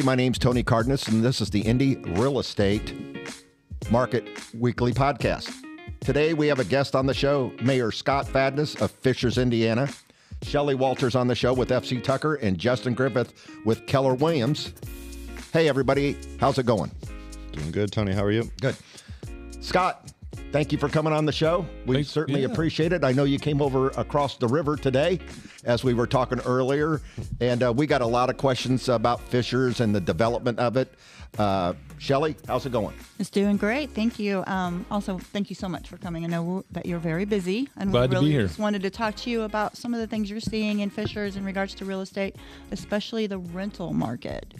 Everybody. My name's Tony Cardenas, and this is the Indy Real Estate Market Weekly Podcast. Today, we have a guest on the show, Mayor Scott Fadness of Fishers, Indiana. Shelly Walters on the show with FC Tucker, and Justin Griffith with Keller Williams. Hey, everybody. How's it going? Doing good, Tony. How are you? Good. Scott, thank you for coming on the show. We Thank- certainly yeah. appreciate it. I know you came over across the river today, as we were talking earlier, and uh, we got a lot of questions about Fishers and the development of it. Uh, Shelly, how's it going? It's doing great. Thank you. Um, also, thank you so much for coming. I know that you're very busy, and Glad we to be really here. just wanted to talk to you about some of the things you're seeing in Fishers in regards to real estate, especially the rental market.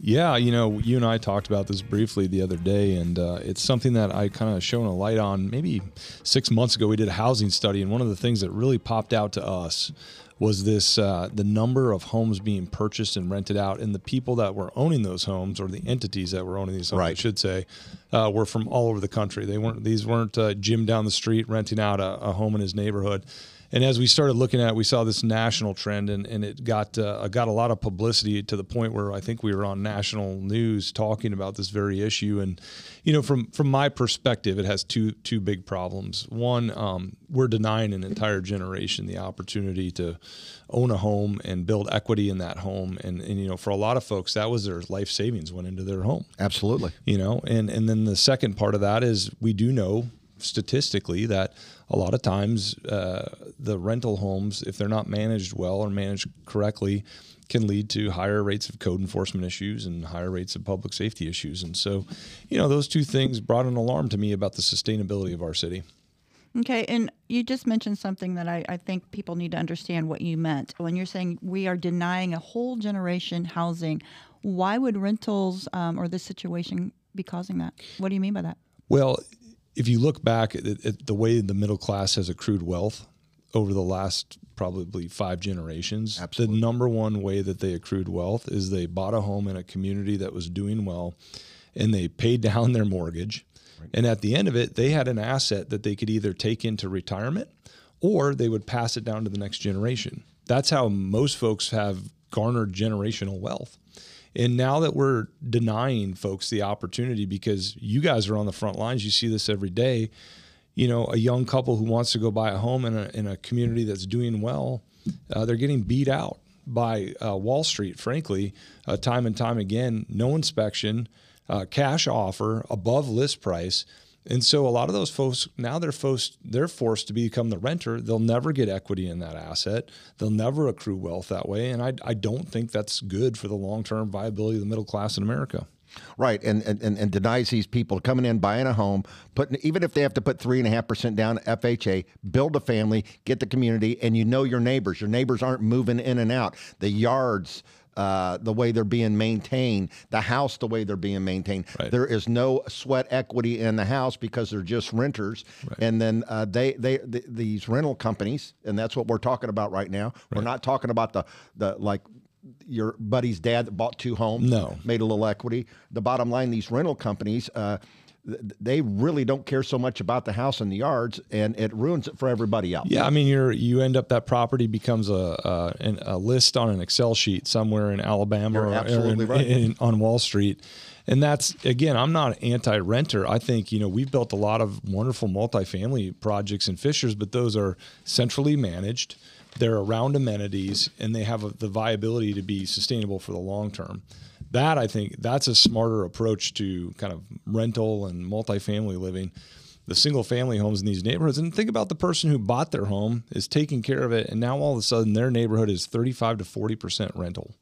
Yeah, you know, you and I talked about this briefly the other day, and uh, it's something that I kind of shone a light on. Maybe six months ago, we did a housing study, and one of the things that really popped out to us was this: uh, the number of homes being purchased and rented out, and the people that were owning those homes, or the entities that were owning these homes, I should say, uh, were from all over the country. They weren't; these weren't uh, Jim down the street renting out a, a home in his neighborhood. And as we started looking at it, we saw this national trend, and, and it got uh, got a lot of publicity to the point where I think we were on national news talking about this very issue. And you know, from from my perspective, it has two two big problems. One, um, we're denying an entire generation the opportunity to own a home and build equity in that home. And and you know, for a lot of folks, that was their life savings went into their home Absolutely. you know and and then the second part of that is we do know statistically that a lot of times uh, the rental homes if they're not managed well or managed correctly can lead to higher rates of code enforcement issues and higher rates of public safety issues and so you know those two things brought an alarm to me about the sustainability of our city Okay, and you just mentioned something that I, I think people need to understand what you meant when you're saying we are denying a whole generation housing. Why would rentals um, or this situation be causing that? What do you mean by that? Well, if you look back at, at the way the middle class has accrued wealth over the last probably five generations, Absolutely. the number one way that they accrued wealth is they bought a home in a community that was doing well and they paid down their mortgage. And at the end of it, they had an asset that they could either take into retirement or they would pass it down to the next generation. That's how most folks have garnered generational wealth. And now that we're denying folks the opportunity because you guys are on the front lines, you see this every day. You know, a young couple who wants to go buy a home in a, in a community that's doing well, uh, they're getting beat out by uh, Wall Street, frankly, uh, time and time again. No inspection, uh, cash offer above list price. And so a lot of those folks now they're forced they're forced to become the renter. They'll never get equity in that asset. They'll never accrue wealth that way. And I, I don't think that's good for the long term viability of the middle class in America. Right, and, and and denies these people coming in, buying a home, putting even if they have to put three and a half percent down FHA, build a family, get the community, and you know your neighbors. Your neighbors aren't moving in and out. The yards, uh, the way they're being maintained, the house, the way they're being maintained. Right. There is no sweat equity in the house because they're just renters. And then uh, they they th- these rental companies, and that's what we're talking about right now. We're not talking about the the like your buddy's dad that bought two homes No. made a little equity. The bottom line, these rental companies, uh, they really don't care so much about the house and the yards, and it ruins it for everybody else. Yeah, I mean, you're you end up that property becomes a a, an, a list on an Excel sheet somewhere in Alabama You're or, or in- right. in- on Wall Street. And that's again, I'm not anti-renter. I think you know we've built a lot of wonderful multifamily projects in Fishers, but those are centrally managed. They're around amenities, and they have a, the viability to be sustainable for the long term. That I think that's a smarter approach to kind of rental and multifamily living. The single family homes in these neighborhoods and think about the person who bought their home is taking care of it and now all of a sudden their neighborhood is 35 to 40% rental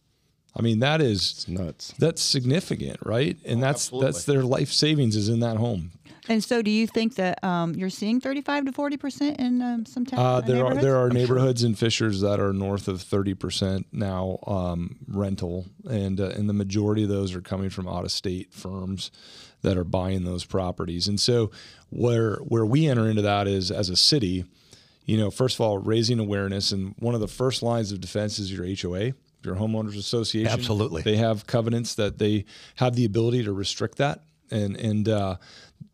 i mean that is It's nuts. that's significant right and that's absolutely. that's their life savings is in that home And so, do you think that um, you're seeing 35 to 40 percent in um, some towns? uh, there are there are neighborhoods in Fishers that are north of 30% now um, rental and uh, and the majority of those are coming from out of state firms that are buying those properties and so where where we enter into that is as a city you know, first of all, raising awareness, and one of the first lines of defense is your HOA, your homeowners association. Absolutely. they have covenants that they have the ability to restrict that, and and uh,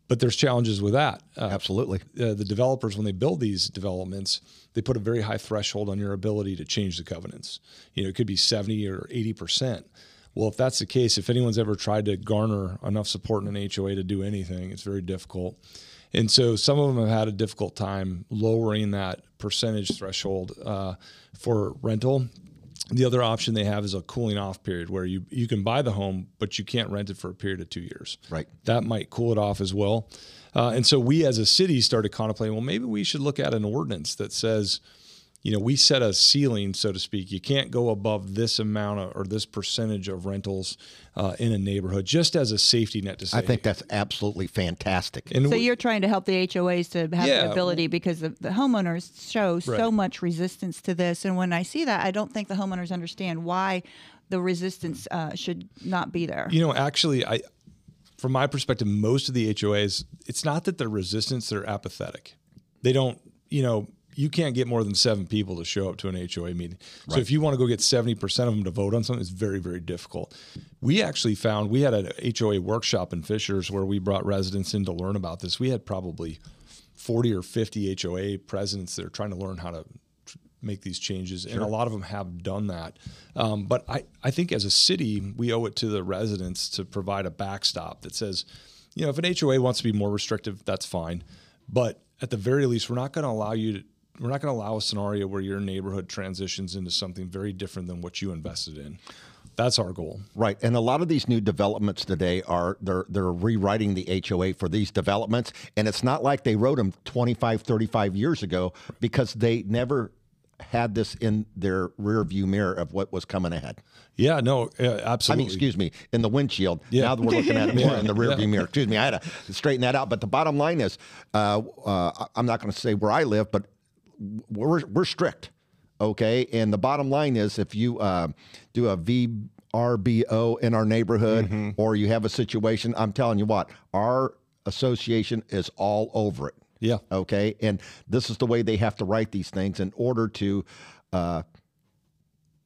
but there's challenges with that. Uh, Absolutely. uh, the developers when they build these developments they put a very high threshold on your ability to change the covenants you know it could be 70 or 80 percent Well, if that's the case, if anyone's ever tried to garner enough support in an HOA to do anything, it's very difficult. And so some of them have had a difficult time lowering that percentage threshold uh, for rental. The other option they have is a cooling off period where you, you can buy the home, but you can't rent it for a period of two years. Right. That might cool it off as well. Uh, and so we as a city started contemplating, well, maybe we should look at an ordinance that says, you know, we set a ceiling, so to speak. You can't go above this amount of, or this percentage of rentals uh, in a neighborhood, just as a safety net to say. I think that's absolutely fantastic. And So we- you're trying to help the HOAs to have Yeah. the ability because the, the homeowners show so much resistance to this, and when I see that, I don't think the homeowners understand why the resistance uh, should not be there. You know, actually, I, from my perspective, most of the HOAs, it's not that they're resistant; they're apathetic. They don't, you know, you can't get more than seven people to show up to an HOA meeting. So if you want to go get seventy percent of them to vote on something, it's very, very difficult. We actually found we had an HOA workshop in Fishers where we brought residents in to learn about this. We had probably forty or fifty HOA presidents that are trying to learn how to make these changes, and a lot of them have done that. Um, but I, I think as a city, we owe it to the residents to provide a backstop that says, you know, if an HOA wants to be more restrictive, that's fine. But at the very least, we're not going to allow you to. We're not going to allow a scenario where your neighborhood transitions into something very different than what you invested in. That's our goal. Right, and a lot of these new developments today are they're they're rewriting the HOA for these developments, and it's not like they wrote them 25, 35 years ago because they never had this in their rear view mirror of what was coming ahead. Yeah, no, uh, I mean, excuse me, in the windshield. Yeah. Now that we're looking at it more Yeah. in the rear Yeah. view mirror. Excuse me, I had to straighten that out. But the bottom line is, uh, uh, I'm not going to say where I live, but we're we're strict, okay. And the bottom line is, if you uh, do a VRBO in our neighborhood, Mm-hmm. or you have a situation, I'm telling you what, our association is all over it. Yeah. Okay. And this is the way they have to write these things in order to uh,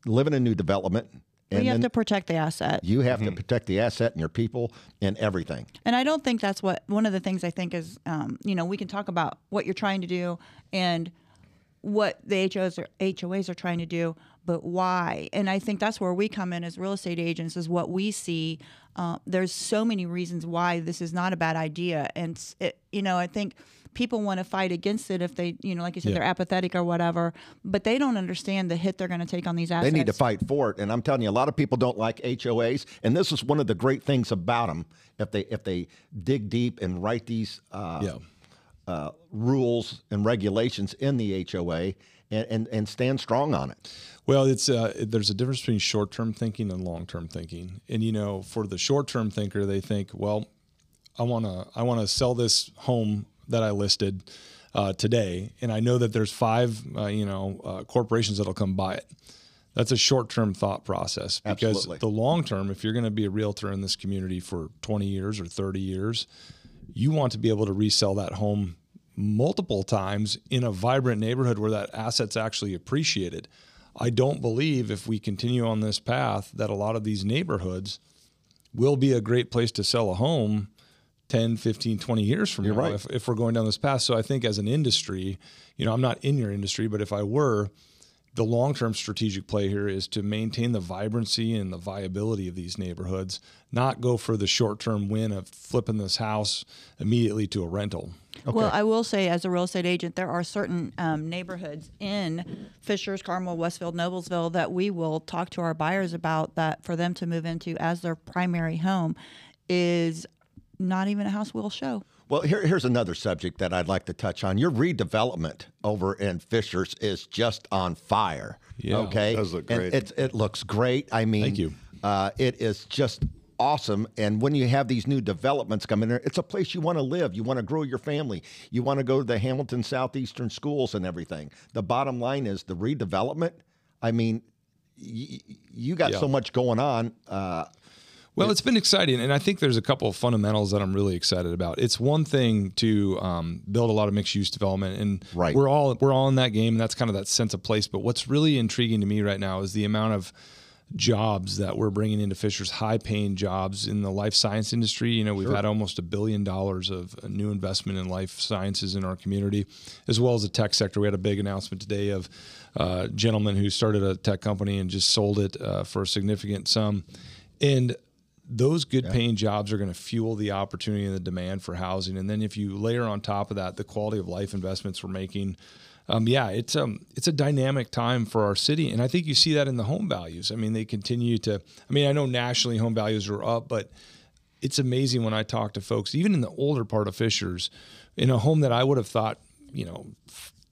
live in a new development. And you have to protect the asset. you have to protect the asset and your people and everything. And I don't think that's what one of the things I think is, um, you know, we can talk about what you're trying to do and what the HOAs are, HOAs are trying to do, but why? And I think that's where we come in as real estate agents, is what we see. Uh, there's so many reasons why this is not a bad idea, and it, you know, I think people want to fight against it if they, you know, like you said, Yeah. they're apathetic or whatever, but they don't understand the hit they're going to take on these assets. They need to fight for it. And I'm telling you, a lot of people don't like HOAs, and this is one of the great things about them. If they if they dig deep and write these uh, Yeah. Uh, rules and regulations in the HOA and, and, and stand strong on it. Well, it's uh, there's a difference between short-term thinking and long-term thinking. And you know, for the short-term thinker, they think, well, I want to I want to sell this home that I listed uh, today, and I know that there's five uh, you know uh, corporations that'll come buy it. That's a short-term thought process because Absolutely. the long-term, if you're going to be a realtor in this community for 20 years or 30 years, you want to be able to resell that home multiple times in a vibrant neighborhood where that asset's actually appreciated. I don't believe if we continue on this path that a lot of these neighborhoods will be a great place to sell a home 10, 15, 20 years from You're now right. if, if we're going down this path. So I think as an industry, you know, I'm not in your industry, but if I were, the long-term strategic play here is to maintain the vibrancy and the viability of these neighborhoods, not go for the short-term win of flipping this house immediately to a rental. Well, I will say, as a real estate agent, there are certain um, neighborhoods in Fishers, Carmel, Westfield, Noblesville that we will talk to our buyers about that for them to move into as their primary home is not even a house we'll show. Well, here, here's another subject that I'd like to touch on. Your redevelopment over in Fishers is just on fire. Yeah, okay, it does look And great. it's, it looks great. I mean, Thank you. Uh, it is just awesome. And when you have these new developments coming there, it's a place you want to live. You want to grow your family. You want to go to the Hamilton Southeastern schools and everything. The bottom line is the redevelopment. I mean, y- y- you got Yeah. so much going on. Uh, Well, it's been exciting, and I think there's a couple of fundamentals that I'm really excited about. It's one thing to um, build a lot of mixed use development, and Right. we're all we're all in that game, and that's kind of that sense of place. But what's really intriguing to me right now is the amount of jobs that we're bringing into Fishers, high paying jobs in the life science industry. You know, we've had almost a billion dollars of new investment in life sciences in our community, as well as the tech sector. We had a big announcement today of uh, a gentleman who started a tech company and just sold it uh, for a significant sum And those good paying jobs are going to fuel the opportunity and the demand for housing. And then if you layer on top of that the quality of life investments we're making, um, yeah, it's um it's a dynamic time for our city, and I think you see that in the home values. I mean, they continue to. I mean, I know nationally home values are up, but it's amazing when I talk to folks, even in the older part of Fishers, in a home that I would have thought, you know,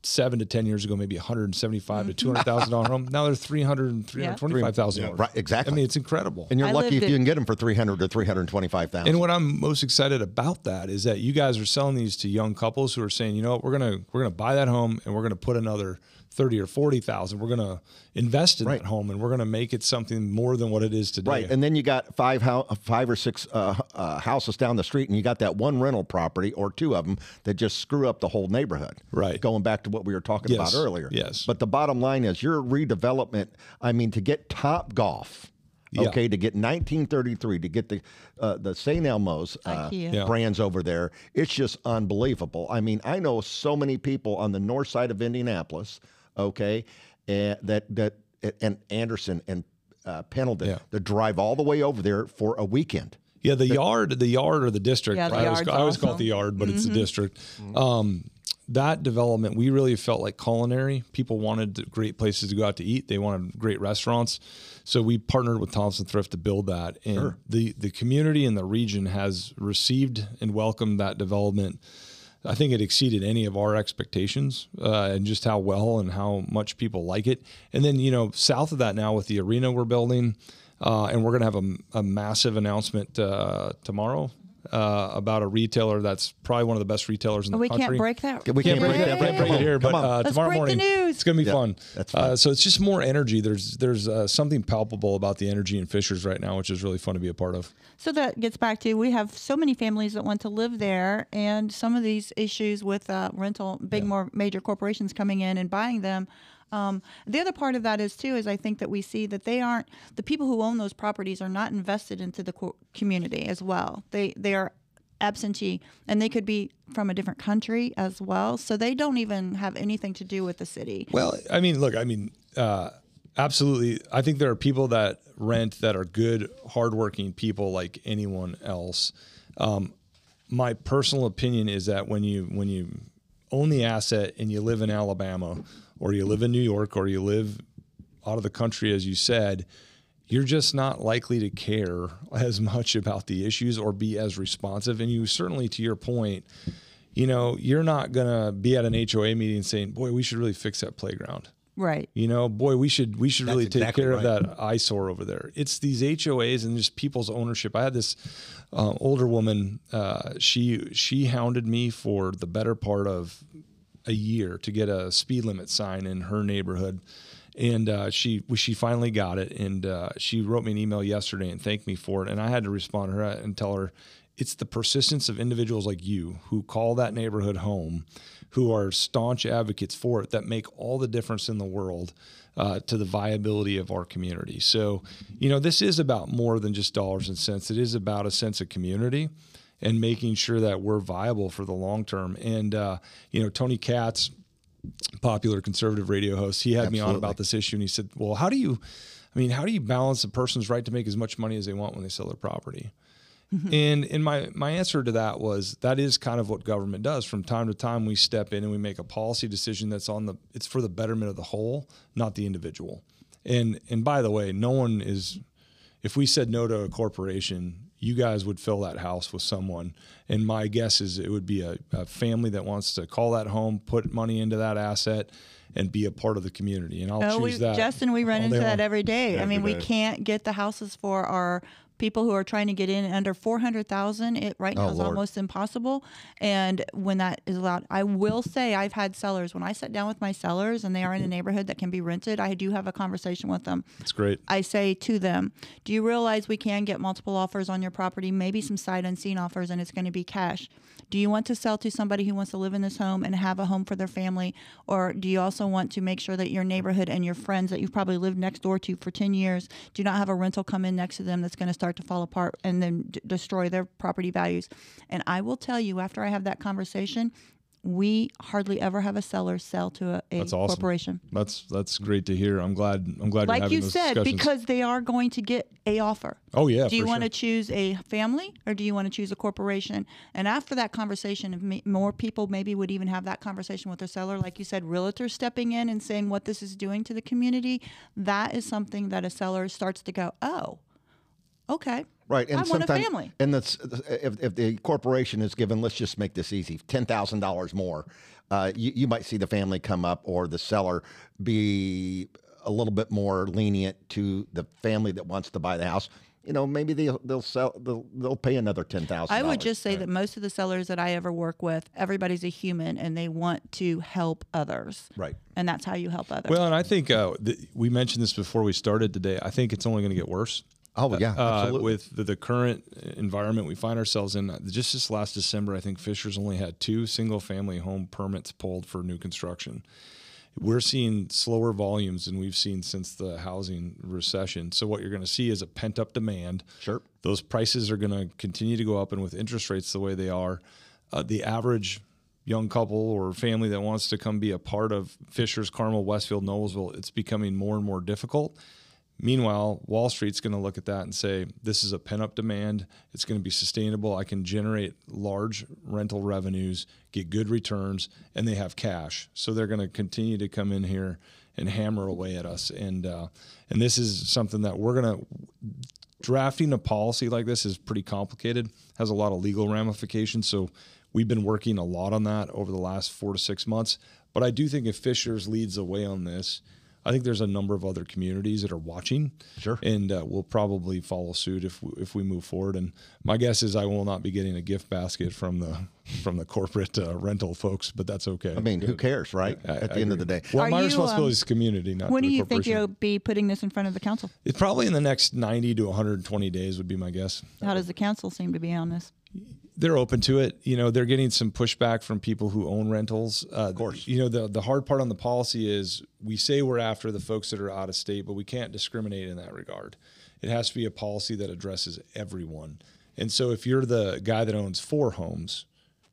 seven to 10 years ago, maybe 175 to mm-hmm. $200,000 home. Now they're 300 and 325,000. Yeah, right, exactly. I mean, it's incredible. And you're I lucky lived if you can get them for 300 or 325,000. And what I'm most excited about that is that you guys are selling these to young couples who are saying, you know what, we're gonna we're gonna buy that home and we're gonna put another thirty or forty thousand. We're gonna invest in Right. that home and we're gonna make it something more than what it is today. Right, and then you got five hou- five or six uh, uh, houses down the street, and you got that one rental property or two of them that just screw up the whole neighborhood. Right. Going back to what we were talking Yes, about earlier. yes. But the bottom line is your redevelopment. I mean, to get Top Golf. Yeah. Okay, to get 1933, to get the uh, the St. Elmo's uh, Yeah. brands over there, it's just unbelievable. I mean, I know so many people on the north side of Indianapolis, okay, and that that and Anderson and uh, Pendleton Yeah. that drive all the way over there for a weekend. Yeah, the yard, the yard or the district. Yeah, the I always, yard's I always call it the yard, but it's Mm-hmm. the district. Um, that development, we really felt like culinary. People wanted great places to go out to eat. They wanted great restaurants. So we partnered with Thompson Thrift to build that. And the, the community and the region has received and welcomed that development. I think it exceeded any of our expectations uh, and just how well and how much people like it. And then, you know, south of that now with the arena we're building, uh, and we're going to have a, a massive announcement uh, tomorrow uh, about a retailer that's probably one of the best retailers in the Oh, we country. can't break that. We can't break that. Can't break it here, come but on. uh, Let's tomorrow break the morning news. it's going to be Yeah, fun. that's fun. Uh, so it's just more energy. There's there's uh, something palpable about the energy in Fishers right now, which is really fun to be a part of. So that gets back to we have so many families that want to live there, and some of these issues with uh, rental, big more major corporations coming in and buying them. Um, the other part of that is too is I think that we see that they aren't the people who own those properties are not invested into the co- community as well. They they are absentee and they could be from a different country as well, so they don't even have anything to do with the city. Well, I mean, look, I mean, uh, absolutely. I think there are people that rent that are good, hardworking people like anyone else. Um, my personal opinion is that when you when you own the asset and you live in Alabama or you live in New York or you live out of the country, as you said, you're just not likely to care as much about the issues or be as responsive. And you certainly, to your point, you know, you're not gonna be at an HOA meeting saying, "Boy, we should really fix that playground." Right. You know, boy, we should we should really take exactly care right. of that eyesore over there. It's these HOAs and just people's ownership. I had this uh, older woman. Uh, she she hounded me for the better part of a year to get a speed limit sign in her neighborhood, and uh, she she finally got it. And uh, she wrote me an email yesterday and thanked me for it. And I had to respond to her and tell her it's the persistence of individuals like you who call that neighborhood home, who are staunch advocates for it, that make all the difference in the world uh, to the viability of our community. So, you know, this is about more than just dollars and cents. It is about a sense of community and making sure that we're viable for the long term. And, uh, you know, Tony Katz, popular conservative radio host, he had me on about this issue and he said, well, how do you, I mean, how do you balance a person's right to make as much money as they want when they sell their property? And and my my answer to that was that is kind of what government does. From time to time, we step in and we make a policy decision that's on the it's for the betterment of the whole, not the individual. And and by the way, no one is. If we said no to a corporation, you guys would fill that house with someone. And my guess is it would be a, a family that wants to call that home, put money into that asset, and be a part of the community. And I'll Oh, choose we, that. Justin, we run into that long. every day. I mean, we can't get the houses for our people who are trying to get in under 400,000. It right now Oh, is Lord. almost impossible. And when that is allowed, I will say I've had sellers, when I sit down with my sellers and they are in a mm-hmm. neighborhood that can be rented, I do have a conversation with them. It's great. I say to them, Do you realize we can get multiple offers on your property, maybe some sight unseen offers, and it's going to be cash? Do you want to sell to somebody who wants to live in this home and have a home for their family? Or do you also want to make sure that your neighborhood and your friends that you've probably lived next door to for 10 years do not have a rental come in next to them that's going to start to fall apart and then d- destroy their property values? And I will tell you, after I have that conversation, we hardly ever have a seller sell to a, a That's awesome. corporation. That's that's great to hear. I'm glad. I'm glad. Like you said, because they are going to get a offer. Oh yeah. do you want to sure. choose a family or do you want to choose a corporation? And after that conversation, more people maybe would even have that conversation with their seller, like you said, realtors stepping in and saying what this is doing to the community, that is something that a seller starts to go, oh, okay, Right, and I want a sometimes, family. and that's if, if the corporation is given, let's just make this easy, ten thousand dollars more. Uh, you, you might see the family come up, or the seller be a little bit more lenient to the family that wants to buy the house. You know, maybe they'll they'll sell they'll, they'll pay another ten thousand. I would just say that most of the sellers that I ever work with, everybody's a human and they want to help others. right. And that's how you help others. Well, and I think uh, th- we mentioned this before we started today. I think it's only going to get worse. Oh yeah, Uh, with the, the current environment we find ourselves in, uh, just this last December, I think Fishers only had two single family home permits pulled for new construction. We're seeing slower volumes than we've seen since the housing recession. So, what you're going to see is a pent up demand. Sure. Those prices are going to continue to go up, and with interest rates the way they are, uh, the average young couple or family that wants to come be a part of Fishers, Carmel, Westfield, Noblesville, it's becoming more and more difficult. Meanwhile, Wall Street's going to look at that and say, this is a pent up demand. It's going to be sustainable. I can generate large rental revenues, get good returns, and they have cash. So they're going to continue to come in here and hammer away at us. And, uh, and this is something that we're going to, drafting a policy like this is pretty complicated, has a lot of legal ramifications. So we've been working a lot on that over the last four to six months. But I do think if Fishers leads the way on this, I think there's a number of other communities that are watching. Sure. And uh, we'll probably follow suit if we, if we move forward. And my guess is I will not be getting a gift basket from the from the corporate uh, rental folks, but that's okay. I mean, who cares, right? I- At the I end of the day. Well, Are my you, responsibility um, is community, not when do you think you'll be putting this in front of the council? It's probably in the next 90 to 120 days would be my guess. How does the council seem to be on this? They're open to it. You know, they're getting some pushback from people who own rentals. Uh, of course. You know, the the hard part on the policy is we say we're after the folks that are out of state, but we can't discriminate in that regard. It has to be a policy that addresses everyone. And so if you're the guy that owns four homes,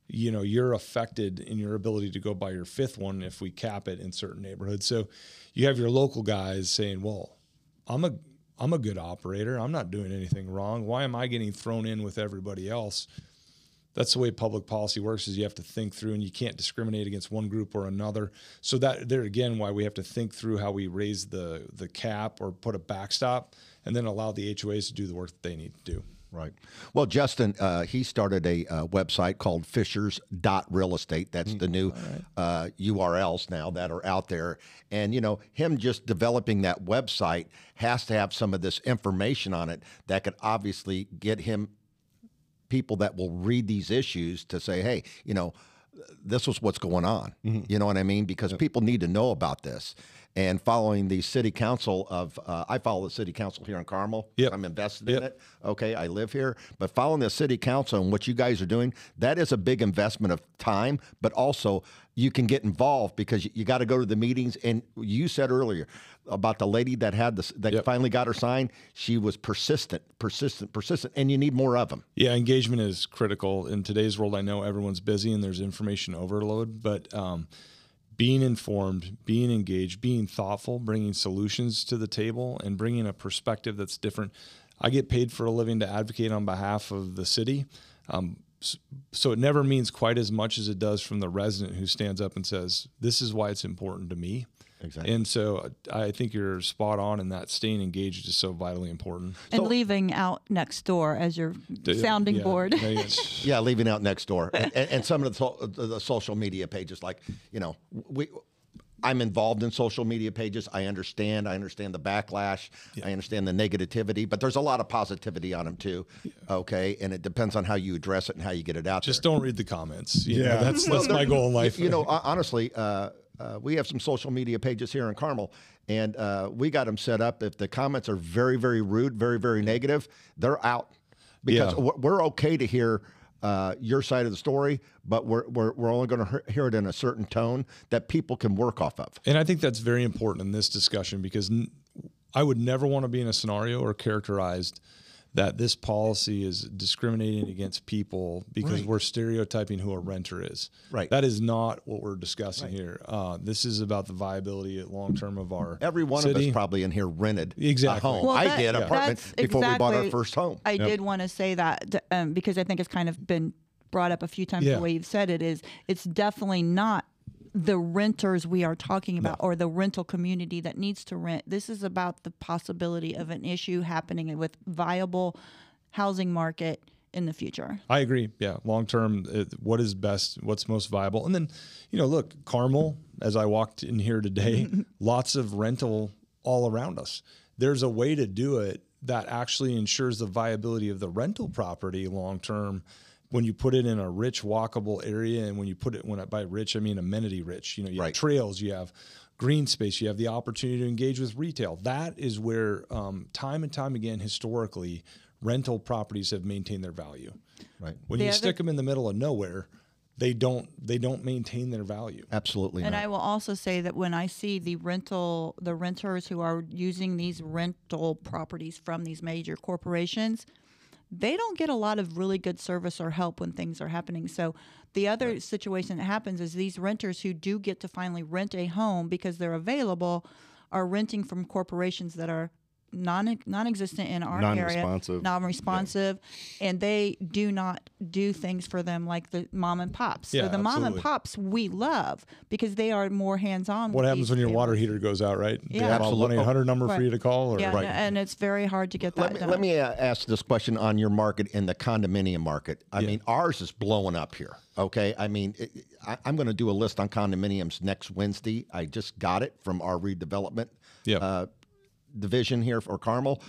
you know, you're affected in your ability to go buy your fifth one if we cap it in certain neighborhoods. So you have your local guys saying, "Well, I'm a I'm a good operator. I'm not doing anything wrong. Why am I getting thrown in with everybody else?" that's the way public policy works is you have to think through and you can't discriminate against one group or another so that there again why we have to think through how we raise the the cap or put a backstop and then allow the HOAs to do the work that they need to do Right. Well, Justin, uh, he started a uh, website called Fishers.real estate. That's the new uh, URLs now that are out there. And, you know, him just developing that website has to have some of this information on it that could obviously get him people that will read these issues to say, hey, you know, this was what's going on. You know what I mean? Because people need to know about this. And following the city council of, uh, I follow the city council here in Carmel. Yep. I'm invested in it. Okay, I live here. But following the city council and what you guys are doing, that is a big investment of time, but also you can get involved because you, you got to go to the meetings. And you said earlier about the lady that had this, that Yep. finally got her sign. She was persistent, persistent, persistent, and you need more of them. yeah engagement is critical in today's world I know everyone's busy and there's information overload but um, being informed being engaged being thoughtful bringing solutions to the table and bringing a perspective that's different I get paid for a living to advocate on behalf of the city um, so it never means quite as much as it does from the resident who stands up and says this is why it's important to me Exactly. and so I think you're spot on in that staying engaged is so vitally important And leaving out next door as your sounding Yeah. board. Yeah. Yeah, leaving out next door, and, and, and some of the, so- the the social media pages, like you know, we. I'm involved in social media pages. I understand. I understand the backlash. I understand the negativity, but there's a lot of positivity on them too. Okay, and it depends on how you address it and how you get it out. Just there. don't read the comments. You know, Yeah. that's that's my goal in life. You know, honestly, uh, uh, we have some social media pages here in Carmel, and uh, we got them set up. If the comments are very, very rude, very, very negative, they're out because Yeah. we're, okay to hear. Uh, your side of the story, but we're, we're, we're only going to hear it in a certain tone that people can work off of. And I think that's very important in this discussion because n- I would never want to be in a scenario or characterized that this policy is discriminating against people because Right. we're stereotyping who a renter is. Right. That is not what we're discussing here. Uh, this is about the viability at long term of our Every one city. of us probably in here rented Exactly. a home. Well, I that- did yeah. apartment that's before we bought our first home. I did want to say that um, because I think it's kind of been brought up a few times. Yeah. The way you've said it is, it's definitely not the renters we are talking about or the rental community that needs to rent. This is about the possibility of an issue happening with viable housing market in the future. I agree. Yeah, long term, what is best? What's most viable? And then, you know, look, Carmel. As I walked in here today, lots of rental all around us. There's a way to do it that actually ensures the viability of the rental property long term. When you put it in a rich, walkable area, and when you put it, when I by rich, I mean amenity rich. You know, you Right. have trails, you have green space, you have the opportunity to engage with retail. That is where, um, time and time again, historically, rental properties have maintained their value. Right. When The you other- stick them in the middle of nowhere, they don't they don't maintain their value. Absolutely And not. I will also say that when I see the rental, the renters who are using these rental properties from these major corporations, they don't get a lot of really good service or help when things are happening. So the other situation that happens is these renters who do get to finally rent a home because they're available are renting from corporations that are non non-existent in our area, Non-responsive. non-responsive, and they do not do things for them like the mom and pops. Yeah, so the mom and pops we love because they are more hands-on. What happens when your families. water heater goes out, right? Do you Yeah. have a Absolutely. one eight hundred number for you to call, or Yeah, Right. and it's very hard to get that Let me, done. let me uh, ask this question on your market in the condominium market. I Yeah. mean, ours is blowing up here. Okay. I mean, it, I, I'm going to do a list on condominiums next Wednesday. I just got it from our redevelopment yeah, uh, division here for Carmel.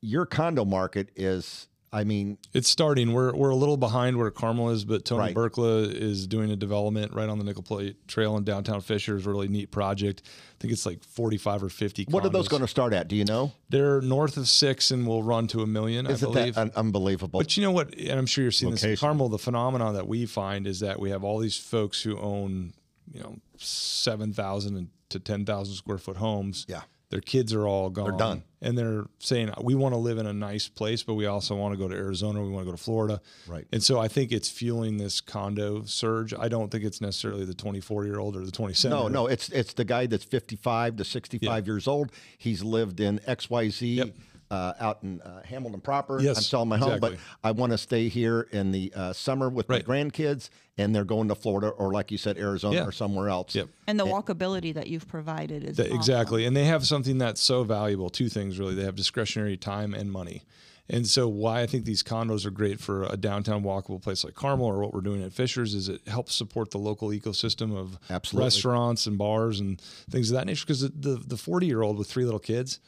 Your condo market is, I mean, it's starting. We're we're a little behind where Carmel is, but Tony Right. Birkla is doing a development right on the Nickel Plate Trail in downtown Fishers. Really neat project. I think it's like forty five or fifty. what are those going to start at? Do you know? They're north of six and will run to a million. Isn't I believe. that un- unbelievable? But you know what? And I'm sure you're seeing this in Carmel. The phenomenon that we find is that we have all these folks who own, you know, seven thousand to ten thousand square foot homes. Yeah. Their kids are all gone. They're done. And they're saying we want to live in a nice place, but we also want to go to Arizona. We want to go to Florida. Right. And so I think it's fueling this condo surge. I don't think it's necessarily the 24 year old or the 27. No, no, it's it's the guy that's 55 to 65 years old. He's lived in XYZ Yep. Uh, out in uh, Hamilton proper. Yes, I'm selling my home, exactly. but I want to stay here in the uh, summer with Right. my grandkids, and they're going to Florida or, like you said, Arizona Yeah. or somewhere else. Yep. and the walkability that you've provided is That- awesome. exactly. And they have something that's so valuable. Two things really. They have discretionary time and money. And so why I think these condos are great for a downtown walkable place like Carmel or what we're doing at Fishers is it helps support the local ecosystem of Absolutely. restaurants and bars and things of that nature. Because the the 40 year old with three little kids,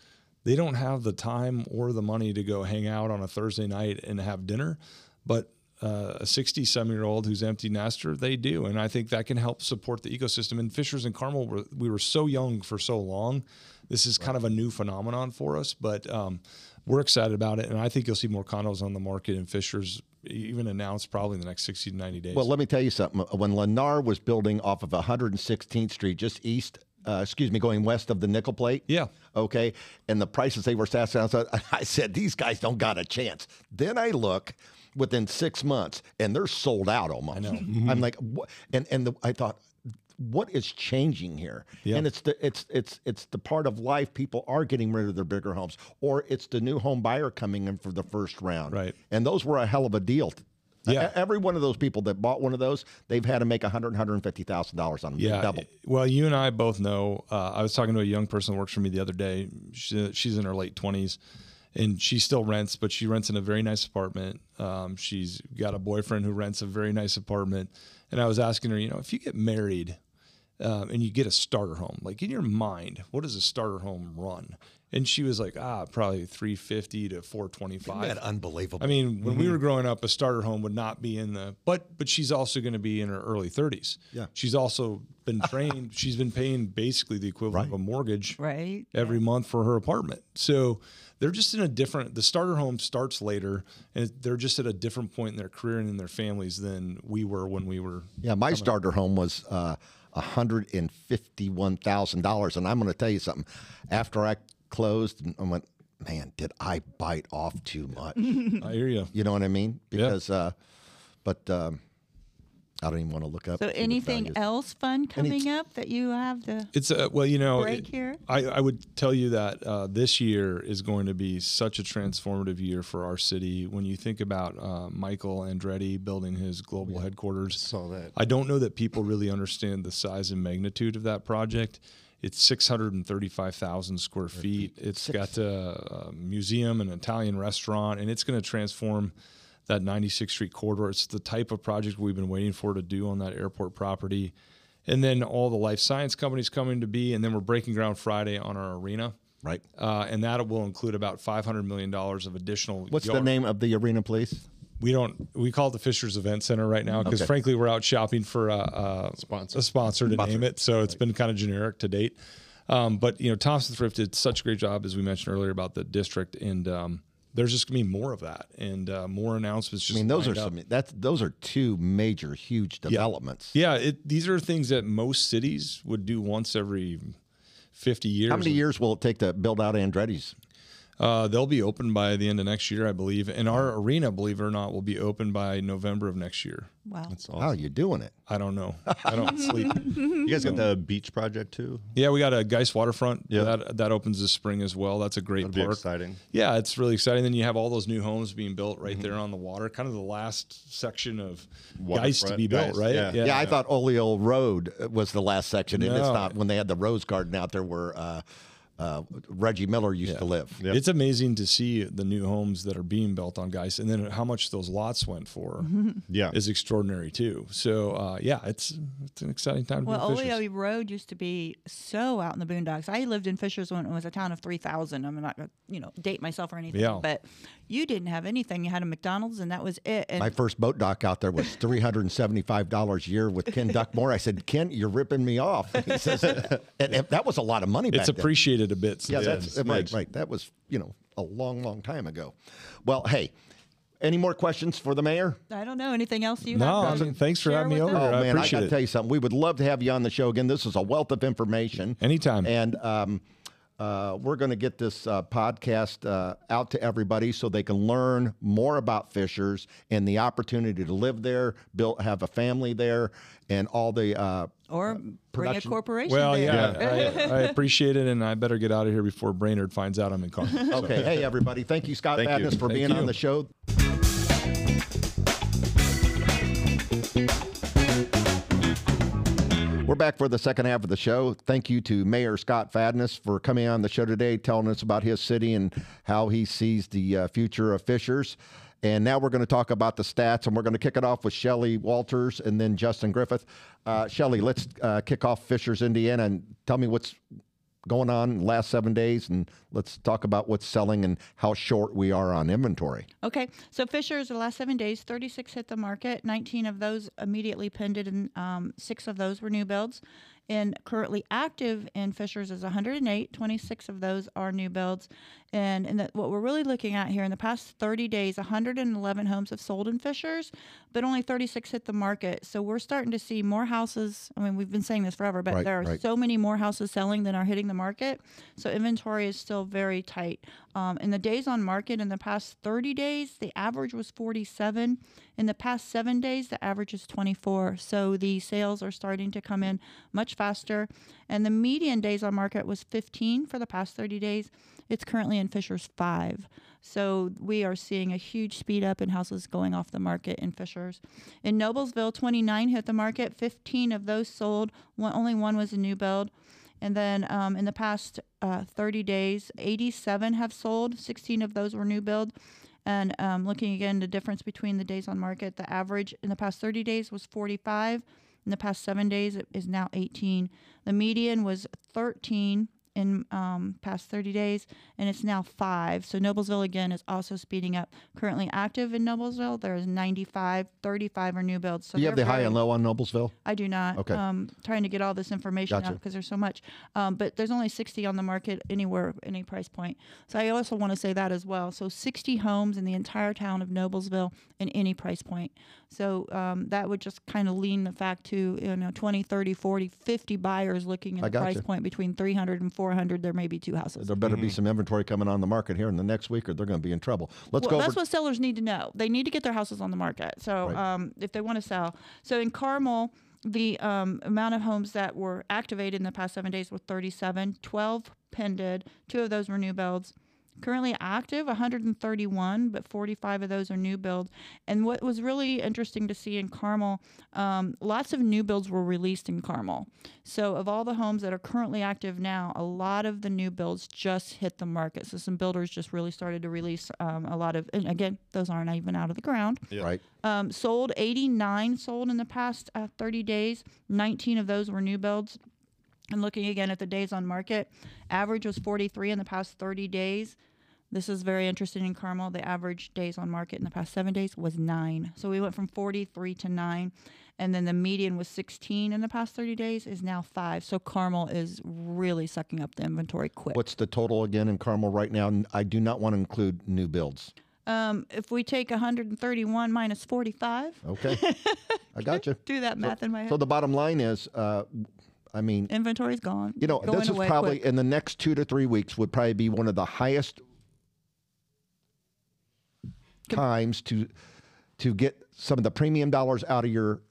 they don't have the time or the money to go hang out on a Thursday night and have dinner. But uh, a 60 some year old who's empty nester, they do. And I think that can help support the ecosystem. And Fishers and Carmel, were, we were so young for so long. This is kind of a new phenomenon for us, but um, we're excited about it. And I think you'll see more condos on the market in Fishers, even announced probably in the next 60 to 90 days. Well, let me tell you something. When Lennar was building off of 116th Street, just east, uh, excuse me, going west of the Nickel Plate. yeah. Okay. And the prices they were asking, I said, these guys don't got a chance. Then I look within six months and they're sold out almost. I know. I'm like, what? And, and the, I thought, what is changing here? Yeah. And it's the it's it's it's the part of life people are getting rid of their bigger homes, or it's the new home buyer coming in for the first round. Right. And those were a hell of a deal. Yeah. Every one of those people that bought one of those, they've had to make a hundred, hundred and fifty thousand dollars on them. Yeah. Double. Well, you and I both know. Uh, I was talking to a young person that works for me the other day. She, she's in her late twenties, and she still rents, but she rents in a very nice apartment. Um, she's got a boyfriend who rents a very nice apartment. And I was asking her, you know, if you get married um, and you get a starter home, like in your mind, what does a starter home run? And she was like, ah, probably three fifty to four twenty five. unbelievable? I mean, when we were growing up, a starter home would not be in the but but she's also going to be in her early 30s. Yeah. She's also been trained. she's been paying basically the equivalent of a mortgage right? every month for her apartment. So they're just in a different the starter home starts later and they're just at a different point in their career and in their families than we were when we were Yeah, my starter home was uh, hundred and fifty-one thousand dollars, and I'm going to tell you something. After I closed and I went, man, did I bite off too much? I hear you. you know what I mean? Because, uh, but um, I don't even want to look up. So anything else fun coming up that you have to It's uh, well, you know, break it- here? I, I would tell you that uh, this year is going to be such a transformative year for our city. When you think about uh, Michael Andretti building his global headquarters, Saw that. I don't know that people really understand the size and magnitude of that project. It's 635,000 square feet. It's got a, a museum, an Italian restaurant, and it's going to transform that 96th Street corridor. It's the type of project we've been waiting for to do on that airport property. And then all the life science companies coming to be, and then we're breaking ground Friday on our arena. right? Uh, and that will include about $500 million of additional. What's the name of the arena, please? We don't we call it the Fishers Event Center right now because Okay. frankly we're out shopping for a, a Sponsor. a sponsor to name it, so it's been kind of generic to date. Um, but you know, Thompson Thrift did such a great job as we mentioned earlier about the district, and um, there's just gonna be more of that and uh, more announcements. Just I mean, those are up. some. That's those are two major, huge developments. yeah. It, these are things that most cities would do once every 50 years. How many years will it take to build out Andretti's? Uh, they'll be open by the end of next year, I believe, and our arena, believe it or not, will be open by November of next year. Wow. That's How awesome. are you doing it? I don't know. I don't sleep. You guys got the beach project too? Yeah, we got a Geist waterfront. Yeah. That that opens this spring as well. That's a great That'd be exciting. Yeah, it's really exciting. Then you have all those new homes being built right Mm-hmm. there on the water. Kind of the last section of Geist to be built, Geist, right? yeah. Yeah, I thought Olio Road was the last section, and it's not. When they had the Rose Garden out there, where uh, uh, Reggie Miller used to live. Yep. It's amazing to see the new homes that are being built on Geist, and then how much those lots went for Yeah. is extraordinary too. So uh, yeah, it's it's an exciting time to Well, be Fishers. Olio Road used to be so out in the boondocks. I lived in Fishers when it was a town of 3,000. I'm not going to, you know, date myself or anything. Yeah. But you didn't have anything. You had a McDonald's and that was it. And My first boat dock out there was three hundred and seventy-five dollars a year with Ken Duckmore. I said, "Ken, you're ripping me off." He says, and, and that was a lot of money. It's back then. appreciated a bit. Yeah, since that's then. right, right. That was you know a long, long time ago. Well, hey, any more questions for the mayor? I don't know. Anything else you No, have? I mean, thanks for having me over. Oh I man, I appreciate got to tell you something. We would love to have you on the show again. This is a wealth of information. Anytime. And um, uh, we're going to get this uh, podcast uh, out to everybody so they can learn more about Fishers and the opportunity to live there, build, have a family there, and all the. Uh, Or bring a production- corporation Well, there. yeah, I, I appreciate it, and I better get out of here before Brainard finds out I'm in car. okay, hey everybody, thank you, Scott Thank you. Fadness, for Thank being on the show. Back for the second half of the show. Thank you to Mayor Scott Fadness for coming on the show today, telling us about his city and how he sees the uh, future of Fishers. And now we're going to talk about the stats, and we're going to kick it off with Shelly Walters and then Justin Griffith. Uh, Shelly, let's uh, kick off Fishers, Indiana, and tell me what's going on last seven days, and let's talk about what's selling and how short we are on inventory. Okay, so Fishers, the last seven days, 36 hit the market. 19 of those immediately pended, and um, six of those were new builds. And currently active in Fishers is 108. 26 of those are new builds. And, and the, what we're really looking at here in the past 30 days, 111 homes have sold in Fishers, but only 36 hit the market. So we're starting to see more houses. I mean, we've been saying this forever, but Right, there are right. so many more houses selling than are hitting the market. So inventory is still very tight. Um, in the days on market in the past 30 days, the average was 47. In the past seven days, the average is 24. So the sales are starting to come in much faster. And the median days on market was 15 for the past 30 days. It's currently in Fishers five. So we are seeing a huge speed up in houses going off the market in Fishers. In Noblesville, 29 hit the market. 15 of those sold. One, only one was a new build. And then um, in the past uh, 30 days, 87 have sold. 16 of those were new build. And um, looking again, the difference between the days on market, the average in the past 30 days was 45. In the past seven days, it is now 18. The median was 13 in um, past 30 days, and it's now five. So Noblesville again is also speeding up. Currently active in Noblesville, there is 95, 35 are new builds. So Do you have the high and low on Noblesville? I do not. Okay. Um, trying to get all this information Gotcha. out because there's so much. Um, but there's only 60 on the market anywhere, any price point. So I also want to say that as well. So 60 homes in the entire town of Noblesville in any price point. So um, that would just kind of lean the fact to you know 20, 30, 40, 50 buyers looking I at the price gotcha. point between 300 and 400. There may be two houses. There better be some inventory coming on the market here in the next week, or they're going to be in trouble. Let's Well, go that's over. what sellers need to know. They need to get their houses on the market. So Right. um, if they want to sell, so in Carmel, the um, amount of homes that were activated in the past seven days were 37, 12 pended, two of those were new builds. Currently active, 131, but 45 of those are new builds. And what was really interesting to see in Carmel, um, lots of new builds were released in Carmel. So, of all the homes that are currently active now, a lot of the new builds just hit the market. So, some builders just really started to release um, a lot of, and again, those aren't even out of the ground. Right. Um, sold 89 sold in the past uh, 30 days. 19 of those were new builds. And looking again at the days on market, average was 43 in the past 30 days. This is very interesting in Carmel. The average days on market in the past seven days was nine. So we went from 43 to nine. And then the median was 16 in the past 30 days, is now five. So Carmel is really sucking up the inventory quick. What's the total again in Carmel right now? And I do not want to include new builds. Um, if we take 131 minus 45, Okay. I got you. do that math in my head. So the bottom line is, uh, I mean, inventory's gone. you know, Going this is probably quick. in the next two to three weeks would probably be one of the highest times to to get some of the premium dollars out of your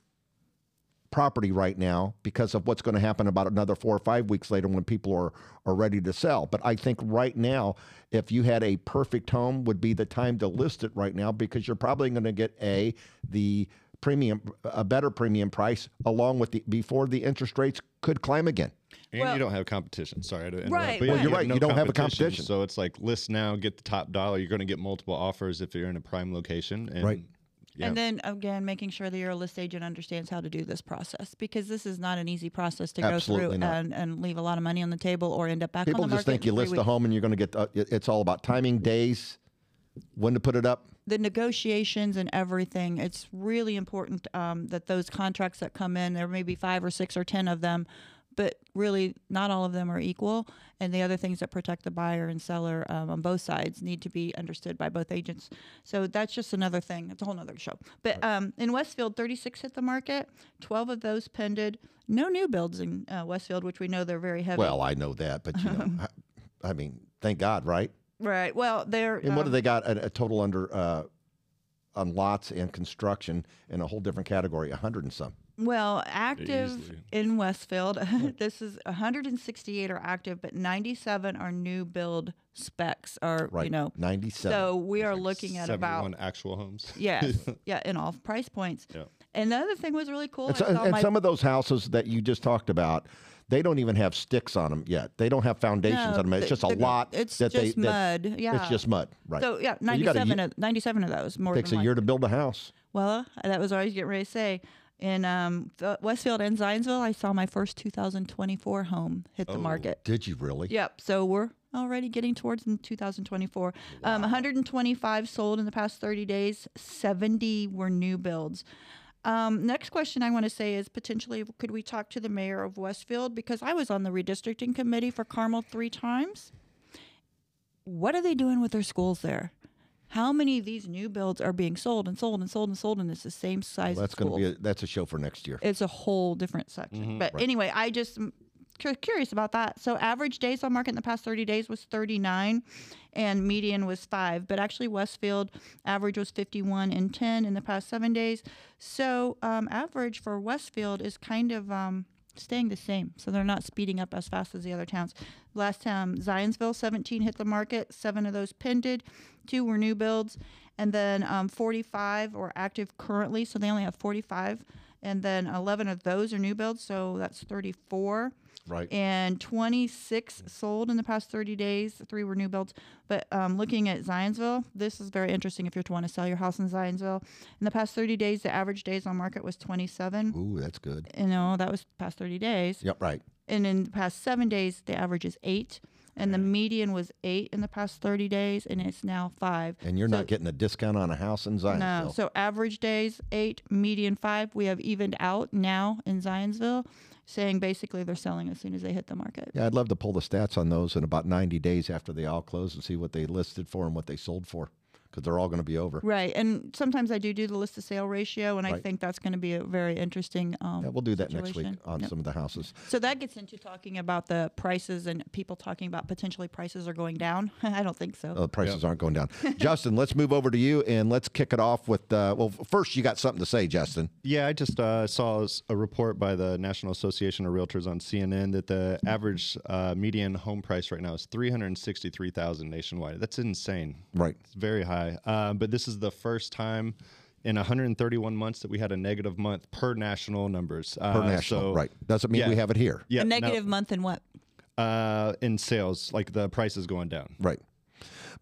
property right now because of what's going to happen about another four or five weeks later when people are, are ready to sell. But I think right now, if you had a perfect home, would be the time to list it right now because you're probably going to get a the premium a better premium price along with the before the interest rates could climb again. And Well- you don't have competition. Sorry to interrupt. Right, but Well, yeah, you're have right, you don't have a competition. So it's like list now, get the top dollar. You're going to get multiple offers if you're in a prime location. And Right. Yeah. And then again, making sure that your list agent understands how to do this process because this is not an easy process to Absolutely go through and, and leave a lot of money on the table or end up back People on the market. People just think you list the weeks. home and you're going to get uh, the, it's all about timing, days, when to put it up. The negotiations and everything. It's really important um, that those contracts that come in, there may be five or six or ten of them, but really not all of them are equal. And the other things that protect the buyer and seller um, on both sides need to be understood by both agents. So that's just another thing. It's a whole nother show. But um, in Westfield, 36 hit the market. 12 of those pended. No new builds in uh, Westfield, which we know they're very heavy. Well, I know that, but you know, I, I mean, thank God, right? Right. Well, they're And what do um, they got? A, a total under uh, on lots and construction in a whole different category, a hundred and some. Well, active easily. in Westfield, this is 168 are active, but 97 are new build specs. Are Right, you know? ninety-seven. So we are looking at about 71 actual homes. Yeah, yeah, in all price points. Yeah. And the other thing was really cool. and, I so, saw and my- some of those houses that you just talked about, they don't even have sticks on them yet. They don't have foundations No, on them. It's just a lot. It's that just they, that- mud. yeah, It's just mud, right? So yeah, 97 u- of 97 of those. More takes than a year to build a house. Well, that was was getting ready to say. In um, Westfield and Zionsville, I saw my first 2024 home hit the market. Did you really? Yep. So we're already getting towards in 2024. Um, 125 sold in the past 30 days. 70 were new builds. Um, next question I want to say is potentially could we talk to the mayor of Westfield because I was on the redistricting committee for Carmel three times. What are they doing with their schools there? How many of these new builds are being sold and sold and sold and sold and it's the same size? Well, that's going to be a, that's a show for next year. it's a whole different section. but anyway, I just am cu- curious about that. So average days on market in the past 30 days was 39 and median was 5, but actually Westfield average was 51 and 10 in the past 7 days. So um, average for Westfield is kind of um, staying the same. So they're not speeding up as fast as the other towns. Last time Zionsville 17 hit the market, 7 of those pended, 2 were new builds, and then um, 45 were active currently, so they only have 45 and then 11 of those are new builds, so that's 34. Right. And 26 sold in the past 30 days. Three were new builds. But um, looking at Zionsville, this is very interesting if you're want to sell your house in Zionsville. In the past 30 days, the average days on market was 27. Ooh, that's good. You know, that was past 30 days. Yep, right. And in the past seven days, the average is eight. And the median was eight in the past 30 days, and it's now five. And you're So- not getting a discount on a house in Zionsville. no. So average days eight, median five. We have evened out now in Zionsville, saying basically they're selling as soon as they hit the market. Yeah, I'd love to pull the stats on those in about 90 days after they all close and see what they listed for and what they sold for. Because they're all going to be over. Right, and sometimes I do do the list to sale ratio, and I think that's going to be a very interesting. Um, Yeah, we'll do that next week on Yep. some of the houses. So that gets into talking about the prices and people talking about potentially prices are going down. I don't think so. Uh, the prices aren't going down. Justin, let's move over to you and let's kick it off with. Uh, well, first you got something to say, Justin. Yeah, I just uh, saw a report by the National Association of Realtors on CNN that the average uh, median home price right now is three hundred sixty-three thousand nationwide. That's insane. Right. It's very high. Uh, but this is the first time in 131 months that we had a negative month per national numbers. Uh, Per national, so, right? Doesn't mean yeah. we have it here. Yeah, a no, negative month in what? uh, in sales, like the price is going down. Right.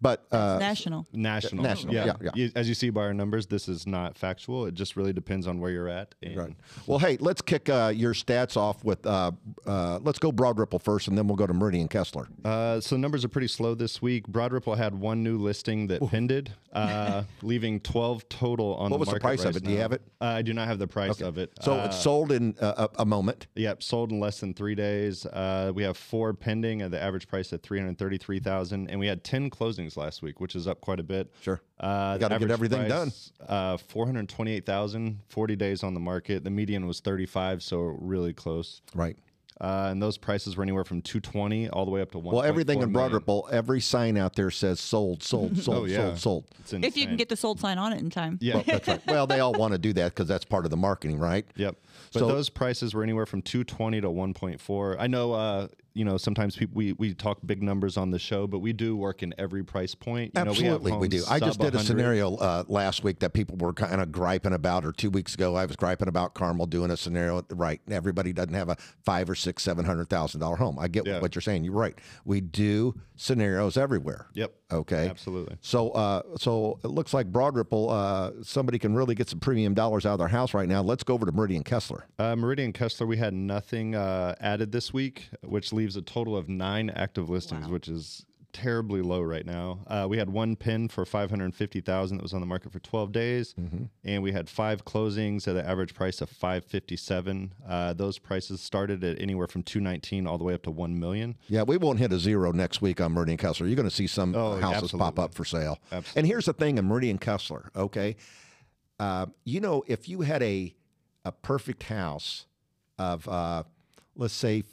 But uh, National. National. National, yeah, yeah. You- as you see by our numbers, this is not factual. It just really depends on where you're at. And Right. Well, hey, let's kick uh, your stats off with. Uh, uh, let's go Broad Ripple first, and then we'll go to Meridian Kessler. Uh, so numbers are pretty slow this week. Broad Ripple had one new listing that pended, uh, leaving 12 total on What the market. What was the market price of right it? Do you have it? Uh, I do not have the price of it. So uh, it's sold in uh, a, a moment. Yep, sold in less than three days. Uh, we have four pending at the average price at three hundred thirty-three thousand, and we had ten closings last week, which is up quite a bit. Sure. uh, gotta get average everything done. price, Uh, four hundred twenty-eight thousand, 40 days on the market. The median was thirty-five, so really close. Right. Uh, and those prices were anywhere from two twenty all the way up to one. Well, everything in Broad Ripple, every sign out there says sold, sold, sold, Oh, yeah. sold, sold. If you can get the sold sign on it in time. yeah, Well, that's right. Well, they all want to do that because that's part of the marketing, right? Yep. But So- those prices were anywhere from 220 to 1.4. I know uh, you know, sometimes people we, we talk big numbers on the show, but we do work in every price point. You Absolutely, know, we, have do. I just did a scenario uh, last week that people were kind of griping about, or two weeks ago, I was griping about Carmel doing a scenario. Right, everybody doesn't have a five or six, seven hundred thousand dollar home. I get Yeah. what you're saying. You're right. We do scenarios everywhere. Yep. Okay. Absolutely. So, uh, so it looks like Broad Ripple, uh, somebody can really get some premium dollars out of their house right now. Let's go over to Meridian Kessler. Uh, Meridian Kessler, we had nothing uh, added this week, which leaves a total of nine active listings, which is terribly low right now. Uh, we had one pin for five hundred fifty thousand that was on the market for twelve days, and we had five closings at an average price of five fifty seven. Uh, those prices started at anywhere from two nineteen all the way up to one million. Yeah, we won't hit a zero next week on Meridian Kessler. You're going to see some Oh, houses pop up for sale. Absolutely. And here's the thing in Meridian Kessler, okay? Uh, you know, if you had a a perfect house of, uh, let's say,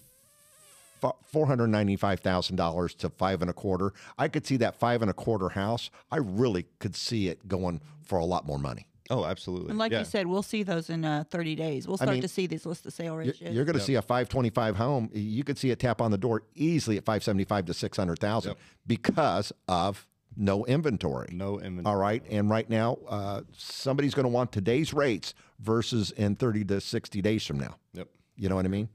four hundred ninety five thousand dollars to five and a quarter, I could see that five and a quarter house. I really could see it going for a lot more money. Oh, absolutely. And like yeah. you said, we'll see those in uh, 30 days. We'll start mean, to see these list of sale You're, ratios. you're going to see a 525 home. You could see it tap on the door easily at 575 to 600,000 Yep. because of no inventory. no inventory. All right. And right now, uh, somebody's going to want today's rates versus in 30 to 60 days from now. Yep. You know what I mean?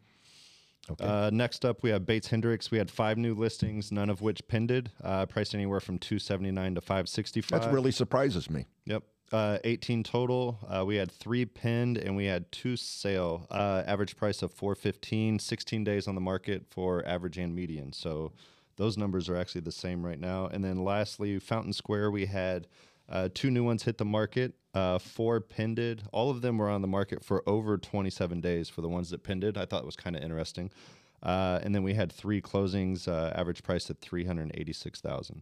Uh, next up, we have Bates Hendricks. We had five new listings, none of which pended, uh, priced anywhere from two seventy nine to five sixty five. That really surprises me. Yep. Uh, 18 total. Uh, we had three pinned and we had two sale. Uh, average price of 415, 16 days on the market for average and median. So those numbers are actually the same right now. And then lastly, Fountain Square, we had uh, two new ones hit the market, uh, four pended. All of them were on the market for over 27 days for the ones that pended. I thought it was kind of interesting. Uh, and then we had three closings, uh, average price at 386,000.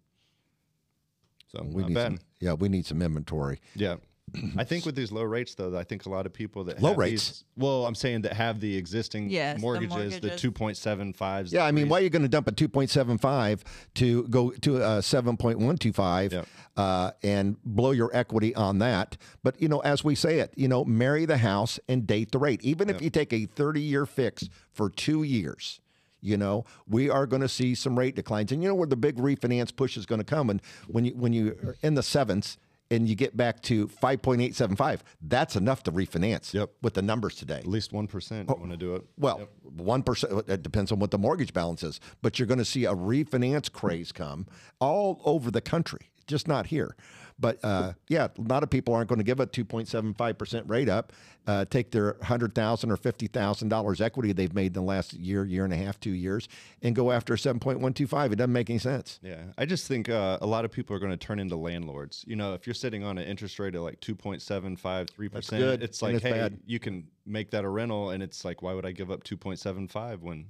So We need bad. some, yeah, we need some inventory. Yeah. I think with these low rates, though, I think a lot of people that Low have rates? these- well, I'm saying that have the existing Yes, the mortgages, the mortgages. two point seven fives. Yeah, I mean, why are you going to dump a 2.75 to go to a 7.125 Yep. uh, and blow your equity on that? But, you know, as we say it, you know, marry the house and date the rate. Even if you take a 30 year fix for two years, you know, we are going to see some rate declines. And you know where the big refinance push is going to come? And when you when you're in the sevens and you get back to 5.875, that's enough to refinance Yep. with the numbers today. at least one percent you oh, want to do it? Well, one percent. Uh, it depends on what the mortgage balance is, but you're going to see a refinance craze come all over the country, just not here. But uh, yeah, a lot of people aren't going to give a 2.75 percent rate up, uh, take their 100,000 or fifty thousand dollars equity they've made in the last year, year and a half, two years, and go after a 7.125. It doesn't make any sense. Yeah, I just think uh, a lot of people are going to turn into landlords. You know, if you're sitting on an interest rate of like 2.75, 3%, good, it's like, it's hey, bad. you can make that a rental. And it's like, why would I give up 2.75 when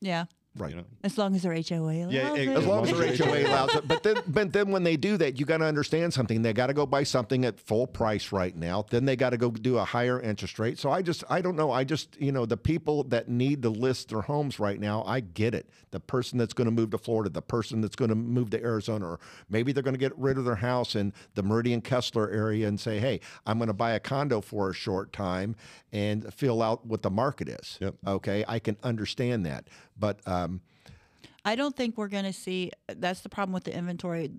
yeah. Right. You know? As long as their HOA allows Yeah, it. it- As long as their As HOA allows it. But then, but then when they do that, you got to understand something. They got to go buy something at full price right now. Then they got to go do a higher interest rate. So I just, I don't know. I just, you know, the people that need to list their homes right now, I get it. The person that's going to move to Florida, the person that's going to move to Arizona, or maybe they're going to get rid of their house in the Meridian Kessler area and say, hey, I'm going to buy a condo for a short time and fill out what the market is. Yep. Okay. I can understand that. But, um, I don't think we're going to see. That's the problem with the inventory.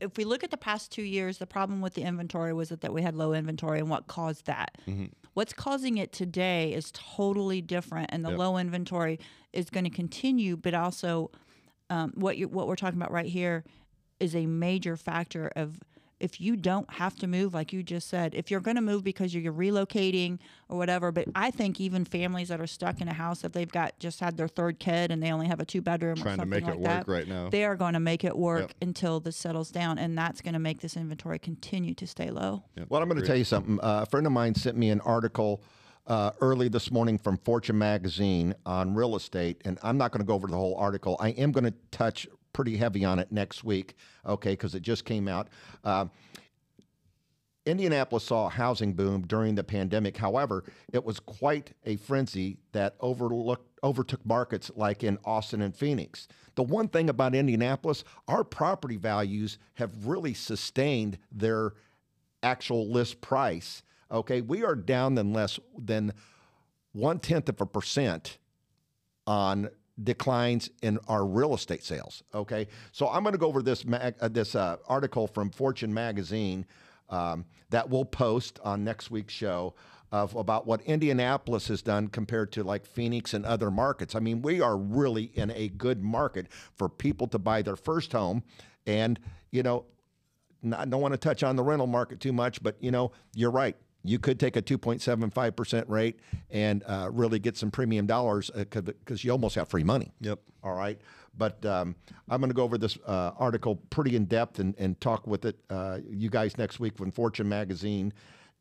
If we look at the past two years, the problem with the inventory was that, that we had low inventory, and what caused that? What's causing it today is totally different, and the Yep. low inventory is going to continue. But also, um, what you what we're talking about right here is a major factor of if you don't have to move, like you just said, if you're going to move because you're relocating or whatever. But I think even families that are stuck in a house, that they've got just had their third kid and they only have a two bedroom or Trying to make like it that, work right now. they are going to make it work Yep. until this settles down, and that's going to make this inventory continue to stay low. Yep. Well, I'm going to tell you something. Uh, a friend of mine sent me an article uh, early this morning from Fortune magazine on real estate, and I'm not going to go over the whole article. I am going to touch pretty heavy on it next week, okay, because it just came out. Uh, Indianapolis saw a housing boom during the pandemic. However, it was quite a frenzy that overlooked overtook markets like in Austin and Phoenix. The one thing about Indianapolis, our property values have really sustained their actual list price. Okay, we are down than less than one tenth of a percent on declines in our real estate sales. Okay, so I'm going to go over this mag, uh, this uh, article from Fortune magazine um, that we'll post on next week's show of about what Indianapolis has done compared to like Phoenix and other markets. I mean, we are really in a good market for people to buy their first home, and you know, I don't want to touch on the rental market too much, but you know, you're right. You could take a 2.75% rate and uh, really get some premium dollars because you almost have free money. Yep. All right. But um, I'm going to go over this uh, article pretty in depth and, and talk with it, uh, you guys, next week from Fortune Magazine.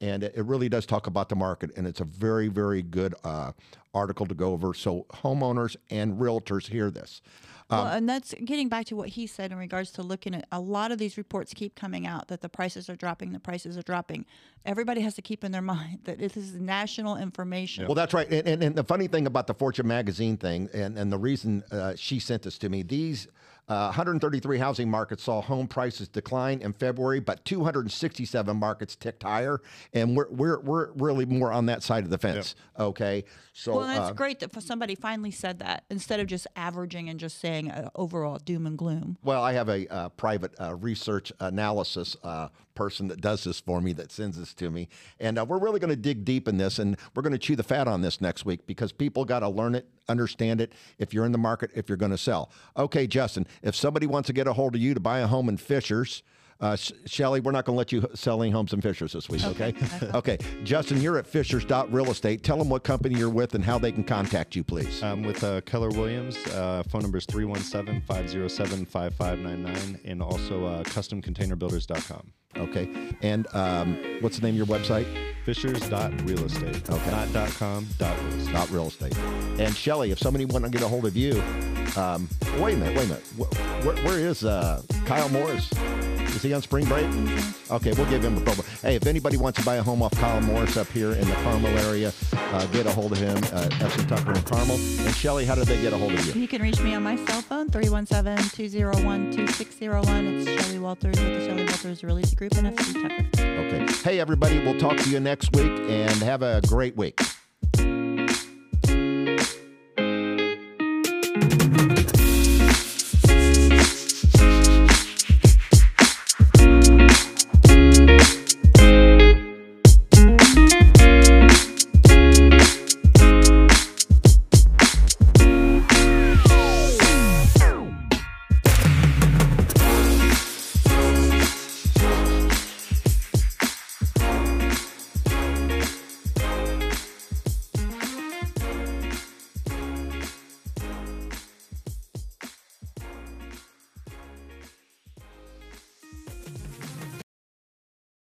And it it really does talk about the market, and it's a very, very good uh, article to go over. So homeowners and realtors hear this. Well, and that's getting back to what he said in regards to looking at a lot of these reports keep coming out that the prices are dropping, the prices are dropping. Everybody has to keep in their mind that this is national information. Well, that's right. And, and, and the funny thing about the Fortune magazine thing, and, and the reason uh, she sent this to me, these uh, 133 housing markets saw home prices decline in February, but 267 markets ticked higher. And we're, we're, we're really more on that side of the fence. Okay. So, Well, and it's uh, great that somebody finally said that instead of just averaging and just saying uh, overall doom and gloom. Well, I have a uh, private uh, research analysis uh, person that does this for me that sends this to me. And uh, we're really going to dig deep in this and we're going to chew the fat on this next week because people got to learn it, understand it if you're in the market, if you're going to sell. Okay, Justin, if somebody wants to get a hold of you to buy a home in Fishers, uh, Sh- Shelly, we're not going to let you h- sell any homes in Fishers this week, okay? Okay. Justin, you're at Fishers.real estate. Tell them what company you're with and how they can contact you, please. I'm with uh, Keller Williams, uh, phone number is 317 507 5599, and also uh, customcontainerbuilders.com. Okay. And um, what's the name of your website? Fishers.realestate. Okay. Not dot .com, dot real estate. not real estate. And Shelly, if somebody want to get a hold of you, um, wait a minute, wait a minute. Wh- Where, where is uh, Kyle Morris? Is he on spring break? Okay, we'll give him a promo. Hey, if anybody wants to buy a home off Kyle Morris up here in the Carmel area, uh, get a hold of him. Uh, Tucker in Carmel. And Shelly, how do they get a hold of you? You can reach me on my cell phone, 317-201-2601. It's Shelly Walters with the Shelly Walters Realty Group and FC Tucker. Okay. Hey, everybody, we'll talk to you next week and have a great week.